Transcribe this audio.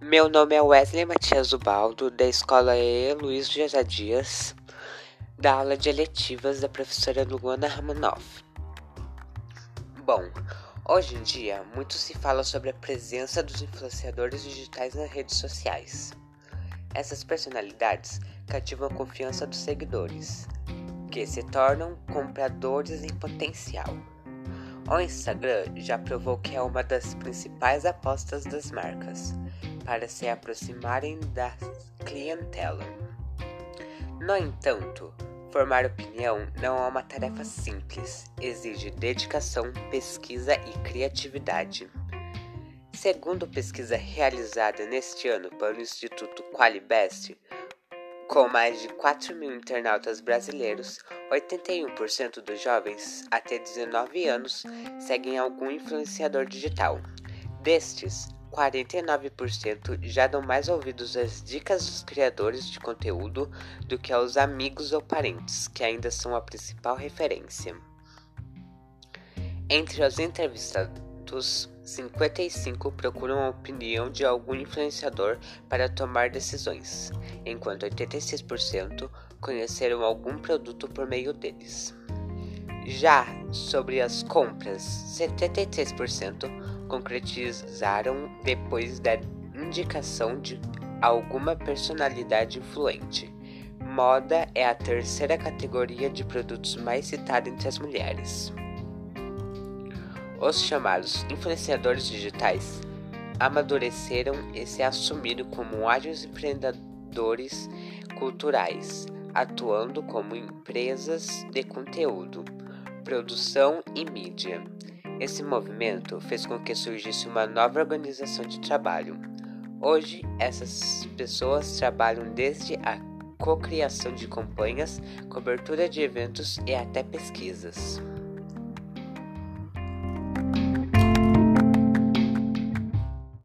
Meu nome é Wesley Matias Ubaldo, da escola E. Luiz José Dias, da aula de eletivas da professora Luana Ramanoff. Bom, hoje em dia muito se fala sobre a presença dos influenciadores digitais nas redes sociais. Essas personalidades cativam a confiança dos seguidores, que se tornam compradores em potencial. O Instagram já provou que é uma das principais apostas das marcas para se aproximarem da clientela. No entanto, formar opinião não é uma tarefa simples, exige dedicação, pesquisa e criatividade. Segundo pesquisa realizada neste ano pelo Instituto Qualibest, com mais de 4 mil internautas brasileiros, 81% dos jovens até 19 anos seguem algum influenciador digital. Destes, 49% já dão mais ouvidos às dicas dos criadores de conteúdo do que aos amigos ou parentes, que ainda são a principal referência. Entre os entrevistados, 55 procuram a opinião de algum influenciador para tomar decisões, enquanto 86% conheceram algum produto por meio deles. Já sobre as compras, 73% concretizaram depois da indicação de alguma personalidade influente. Moda é a terceira categoria de produtos mais citada entre as mulheres. Os chamados influenciadores digitais amadureceram e se assumiram como ágeis empreendedores culturais, atuando como empresas de conteúdo, produção e mídia. Esse movimento fez com que surgisse uma nova organização de trabalho. Hoje, essas pessoas trabalham desde a cocriação de campanhas, cobertura de eventos e até pesquisas.